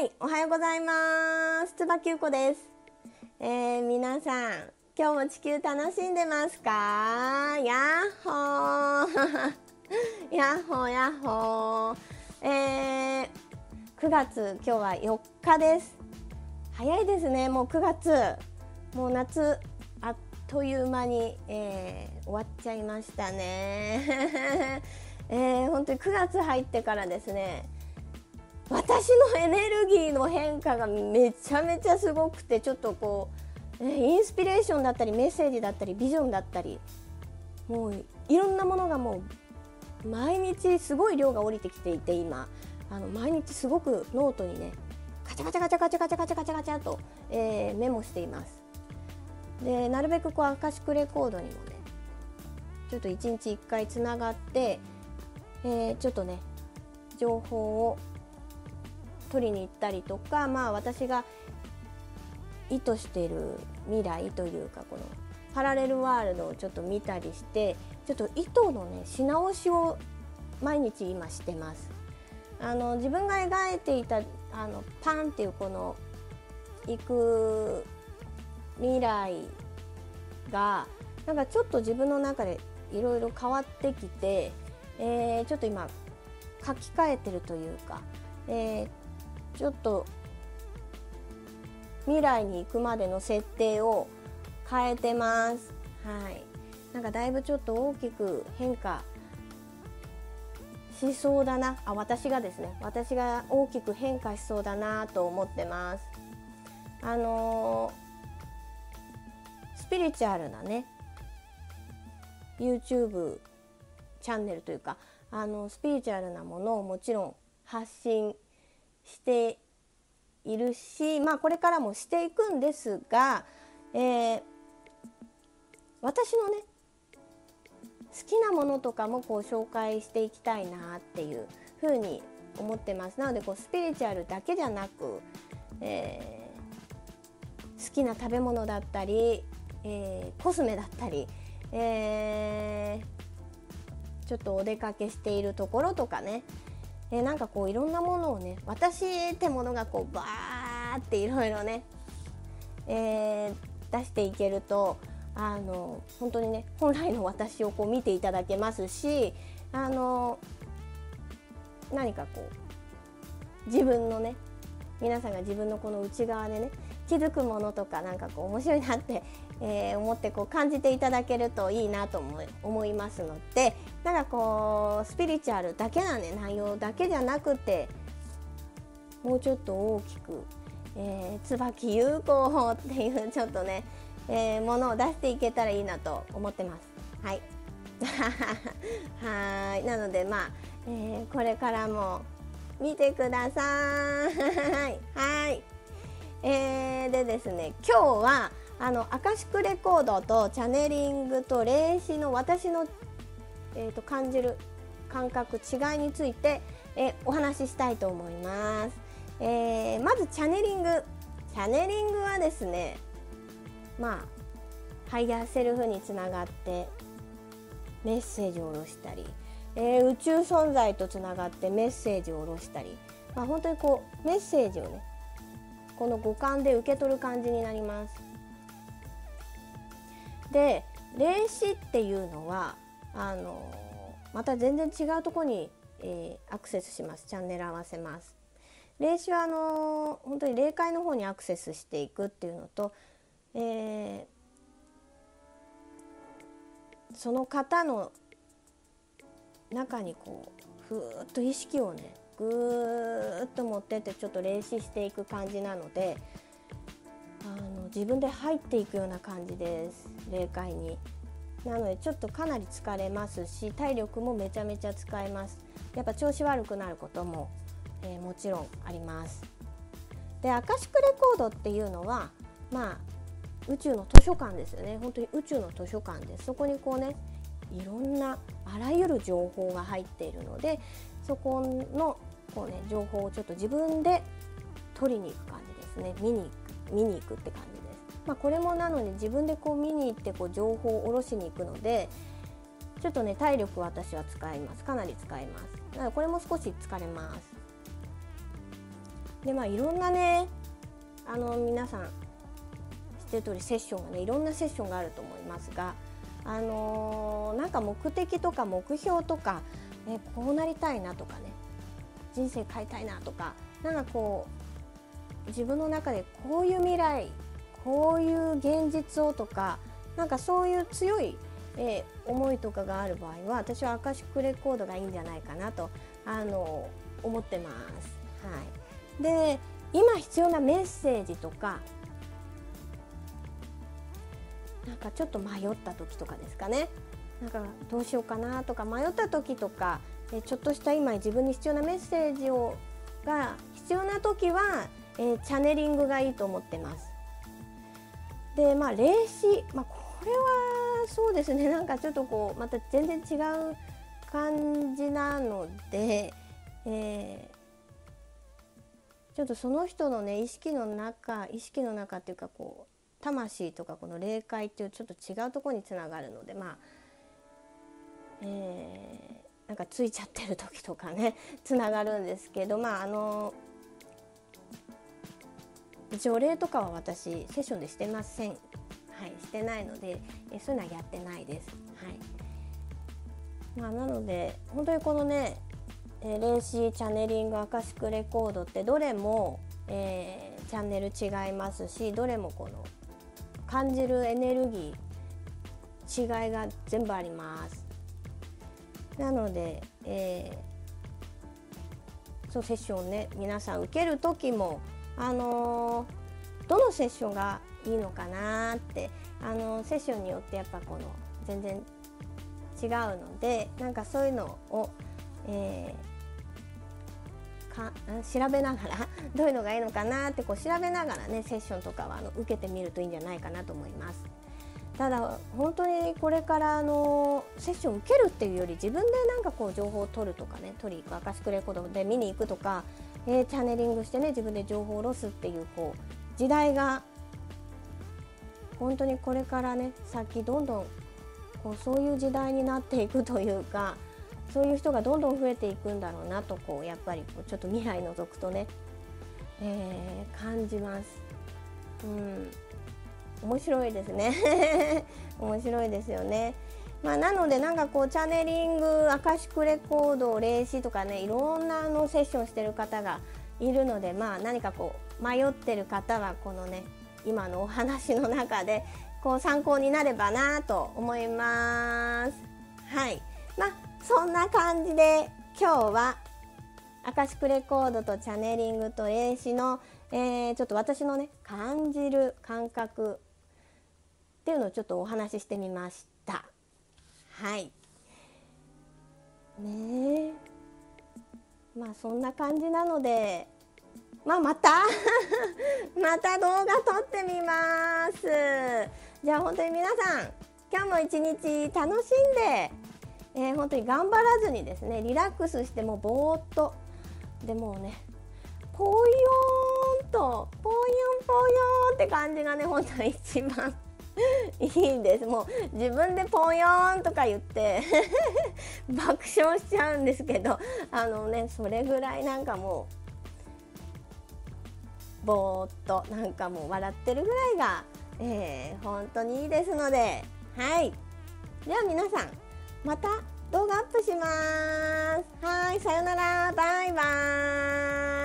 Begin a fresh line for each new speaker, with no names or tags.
はい、おはようございます。椿ゆこです。えー、皆さん、今日も地球楽しんでますか？やっほー やっほーやっほーえー、9月今日は4日です。早いですね、もう9月。もう夏あっという間に、えー、終わっちゃいましたね。えー、本当に9月入ってからですね。私のエネルギーの変化がめちゃめちゃすごくてちょっとこうインスピレーションだったりメッセージだったりビジョンだったりもういろんなものがもう毎日すごい量が降りてきていて今。あの毎日すごくノートにねカチャカチャカチャカチャカチャカチャカチャカチャと、えー、メモしていますでなるべくこうアカシックレコードにもねちょっと1日1回つながって、えー、ちょっとね情報を取りに行ったりとか、まあ、私が意図している未来というかこのパラレルワールドをちょっと見たりしてちょっと意図のねし直しを毎日今してます。あの自分が描いていたあのパンっていうこの行く未来がなんかちょっと自分の中でいろいろ変わってきて、えー、ちょっと今書き換えてるというか、えー、ちょっと未来に行くまでの設定を変えてます。はい。なんかだいぶちょっと大きく変化しそうだな。あ、私がですね。私が大きく変化しそうだなと思ってます。あのー、スピリチュアルなね、YouTube チャンネルというか、あのスピリチュアルなものをもちろん発信しているし、まあ、これからもしていくんですが、えー、私のね好きなものとかもこう紹介していきたいなっていうふうに思ってます。なのでこうスピリチュアルだけじゃなく、えー、好きな食べ物だったり、えー、コスメだったり、えー、ちょっとお出かけしているところとかねえなんかこういろんなものをね私ってものがこうバーっていろいろね、えー、出していけるとあの本当にね本来の私をこう見ていただけますしあの何かこう自分のね皆さんが自分のこの内側でね気づくものとかなんかこう面白いなって、えー、思ってこう感じていただけるといいなと思い思いますのでなんかこうスピリチュアルだけなね内容だけじゃなくてもうちょっと大きく、えー、椿有効っていうちょっとね、えー、ものを出していけたらいいなと思ってます。はい はいなのでまあ、えー、これからも見てください。はいえー、でですね今日はあのアカシックレコードとチャネリングと霊視の私の、えーと、感じる感覚違いについて、えー、お話ししたいと思います、えー、まずチャネリング。チャネリングはですねまあハイヤーセルフにつながってメッセージを下ろしたり、えー、宇宙存在とつながってメッセージを下ろしたり、まあ、本当にこうメッセージをねこの五感で受け取る感じになります。で霊視っていうのはあのまた全然違うところに、えー、アクセスしますチャンネル合わせます。霊視はあの本当に霊界の方にアクセスしていくっていうのと、えー、その方の中にこうふーっと意識をねぐーっと持ってってちょっと霊視していく感じなのであの自分で入っていくような感じです霊界に。なのでちょっとかなり疲れますし体力もめちゃめちゃ使えます。やっぱ調子悪くなることも、えー、もちろんあります。でアカシックレコードっていうのはまあ宇宙の図書館ですよね本当に宇宙の図書館ですそこにこうねいろんなあらゆる情報が入っているのでそこのこう、ね、情報をちょっと自分で取りに行く感じですね。見に見に行くって感じです。まあ、これもなので自分でこう見に行ってこう情報を下ろしに行くのでちょっとね体力私は使います。かなり使います。なのでこれも少し疲れます。でまあいろんなねあの皆さん知ってる通りセッションがねいろんなセッションがあると思いますがあのー、なんか目的とか目標とか、えこうなりたいなとかね人生変えたいなとかなんかこう自分の中でこういう未来こういう現実をとかなんかそういう強い、えー、思いとかがある場合は私はアカシックレコードがいいんじゃないかなとあの思ってます。はい、で今必要なメッセージとかなんかちょっと迷った時とかですかねなんかどうしようかなとか迷った時とかえちょっとした今自分に必要なメッセージをが必要な時は、え、チャネリングがいいと思ってます。でまあ霊視、まあ、これはそうですね なんかちょっとこうまた全然違う感じなので、えー、ちょっとその人のね意識の中意識の中っていうかこう魂とかこの霊界っていうちょっと違うところにつながるのでまあ、えーなんかついちゃってる時とかね つながるんですけどまああの条例とかは私セッションでしてません。はい、してないのでえそういうのはやってないです。はいまあ、なので本当にこのねえ霊視チャネリングアカシックレコードってどれも、えー、チャンネル違いますしどれもこの感じるエネルギー違いが全部あります。なので、えー、そうセッションね皆さん受ける時も、あのー、どのセッションがいいのかなって、あのー、セッションによってやっぱこの全然違うのでなんかそういうのを、えー、か調べながら どういうのがいいのかなってこう調べながらねセッションとかはあの受けてみるといいんじゃないかなと思います。ただ本当にこれからあのセッションを受けるっていうより自分でなんかこう情報を取るとかね取り行くアカシックレコードで見に行くとか、えー、チャネリングしてね自分で情報を下ろすっていうこう時代が本当にこれからね先どんどんこうそういう時代になっていくというかそういう人がどんどん増えていくんだろうなとこうやっぱりこうちょっと未来のぞくとね、えー、感じます。うん面白いですね 面白いですよね。まあ、なのでなんかこうチャネリングアカシックレコード霊視とかねいろんなあのセッションしてる方がいるので、まあ、何かこう迷ってる方はこのね今のお話の中でこう参考になればなと思います。はいまあ、そんな感じで今日はアカシックレコードとチャネリングと霊視の、えー、ちょっと私のね感じる感覚っていうのをちょっとお話ししてみました。はい。ねまあそんな感じなのでまあまた また動画撮ってみます。じゃあ本当に皆さん今日も一日楽しんで、えー、本当に頑張らずにですねリラックスしてもぼーっと。でもねぽよーんとぽよんぽよんって感じがね本当に一番。いいんです。もう自分でポヨーンとか言って 爆笑しちゃうんですけどあのねそれぐらいなんかもうぼーっとなんかもう笑ってるぐらいが、えー、本当にいいですのではい。では皆さんまた動画アップします。はいさよなら。バイバーイ。